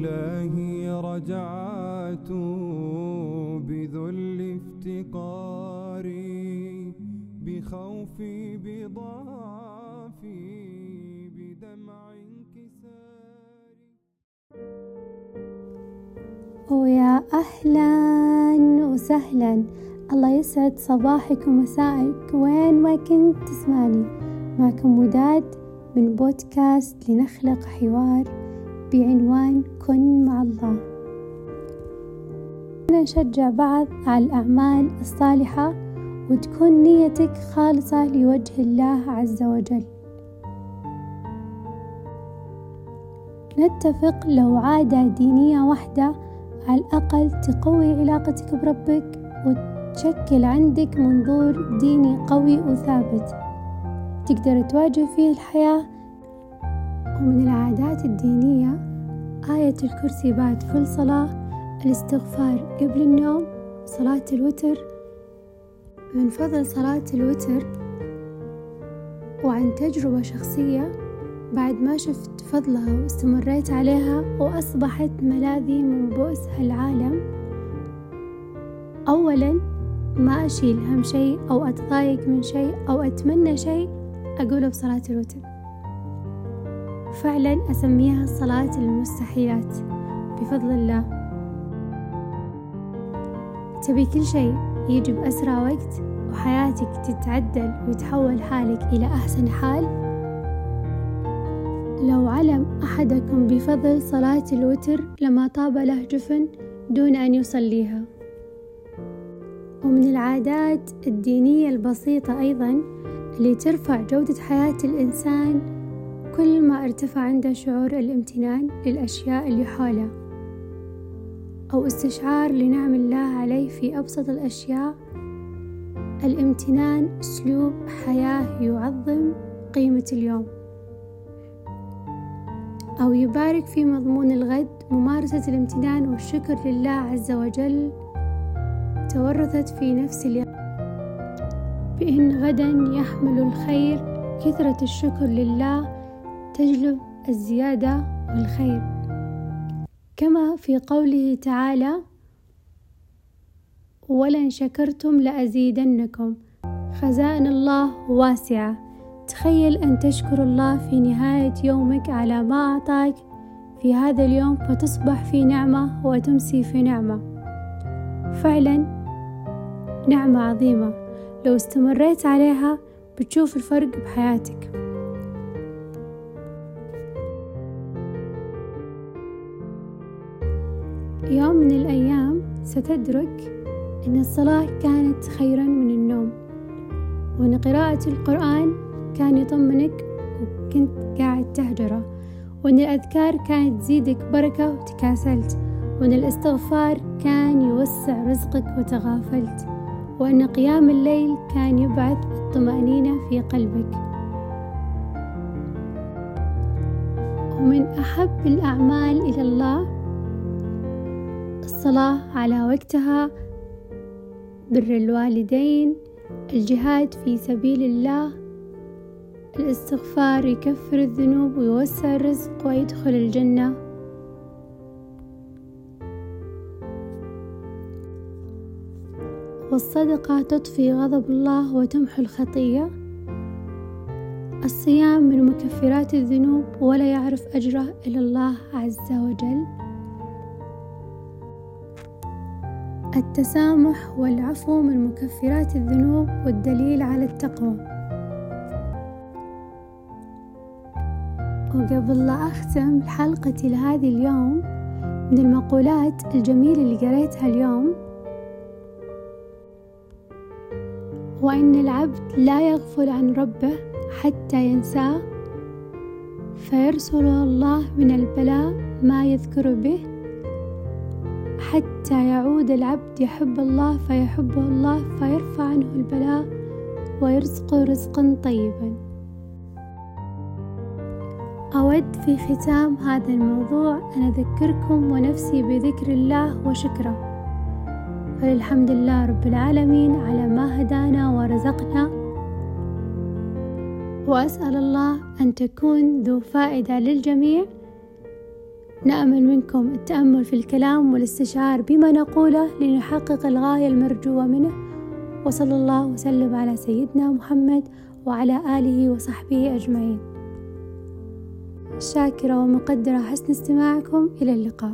إلهي رجعت بذل افتقاري بخوفي بضعفي بدمع انكساري. ويا أهلا وسهلا الله يسعد صباحك ومسائك وين ما كنت تسمعني. معكم وداد من بودكاست لنخلق حوار. بعنوان كن مع الله نشجع بعض على الأعمال الصالحة وتكون نيتك خالصة لوجه الله عز وجل. نتفق لو عادة دينية واحدة على الأقل تقوي علاقتك بربك وتشكل عندك منظور ديني قوي وثابت. تقدر تواجه فيه الحياة ومن العادات الدينية آية الكرسي بعد كل صلاة الاستغفار قبل النوم صلاة الوتر. من فضل صلاة الوتر وعن تجربة شخصية بعد ما شفت فضلها واستمريت عليها وأصبحت ملاذي من بؤس هالعالم أولا ما أشيل هم شيء أو أتضايق من شيء أو أتمنى شيء أقوله بصلاة الوتر. فعلا أسميها صلاة المستحيلات بفضل الله. تبي كل شيء يجي بأسرع وقت وحياتك تتعدل ويتحول حالك إلى أحسن حال؟ لو علم أحدكم بفضل صلاة الوتر لما طاب له جفن دون أن يصليها. ومن العادات الدينية البسيطة أيضا اللي ترفع جودة حياة الإنسان كل ما ارتفع عنده شعور الامتنان للأشياء اللي حوله أو استشعار لنعم الله عليه في أبسط الأشياء الامتنان أسلوب حياة يعظم قيمة اليوم أو يبارك في مضمون الغد ممارسة الامتنان والشكر لله عز وجل تورثت في نفس اليوم بأن غدا يحمل الخير كثرة الشكر لله تجلب الزيادة والخير. كما في قوله تعالى ولن شكرتم لأزيدنكم. خزائن الله واسعة. تخيل أن تشكر الله في نهاية يومك على ما أعطاك في هذا اليوم فتصبح في نعمة وتمسي في نعمة. فعلا نعمة عظيمة. لو استمريت عليها بتشوف الفرق بحياتك. يوم من الأيام ستدرك أن الصلاة كانت خيرا من النوم وأن قراءة القرآن كان يطمنك وكنت قاعد تهجره وأن الأذكار كانت تزيدك بركة وتكاسلت وأن الاستغفار كان يوسع رزقك وتغافلت وأن قيام الليل كان يبعث الطمأنينة في قلبك. ومن أحب الأعمال إلى الله الصلاة على وقتها بر الوالدين الجهاد في سبيل الله الاستغفار يكفر الذنوب ويوسع الرزق ويدخل الجنة. والصدقة تطفي غضب الله وتمحو الخطية الصيام من مكفرات الذنوب ولا يعرف أجره إلا الله عز وجل. التسامح والعفو من مكفرات الذنوب والدليل على التقوى. وقبل لا أختم حلقتي لهذه اليوم من المقولات الجميلة اللي قريتها اليوم وإن العبد لا يغفل عن ربه حتى ينساه فيرسل الله من البلاء ما يذكر به حتى يعود العبد يحب الله فيحبه الله فيرفع عنه البلاء ويرزقه رزقا طيبا. أود في ختام هذا الموضوع أن أذكركم ونفسي بذكر الله وشكره. فللحمد لله رب العالمين على ما هدانا ورزقنا. وأسأل الله أن تكون ذو فائدة للجميع. نأمل منكم التأمل في الكلام والاستشعار بما نقوله لنحقق الغاية المرجوة منه. وصلى الله وسلم على سيدنا محمد وعلى آله وصحبه أجمعين. شاكرة ومقدرة حسن استماعكم. إلى اللقاء.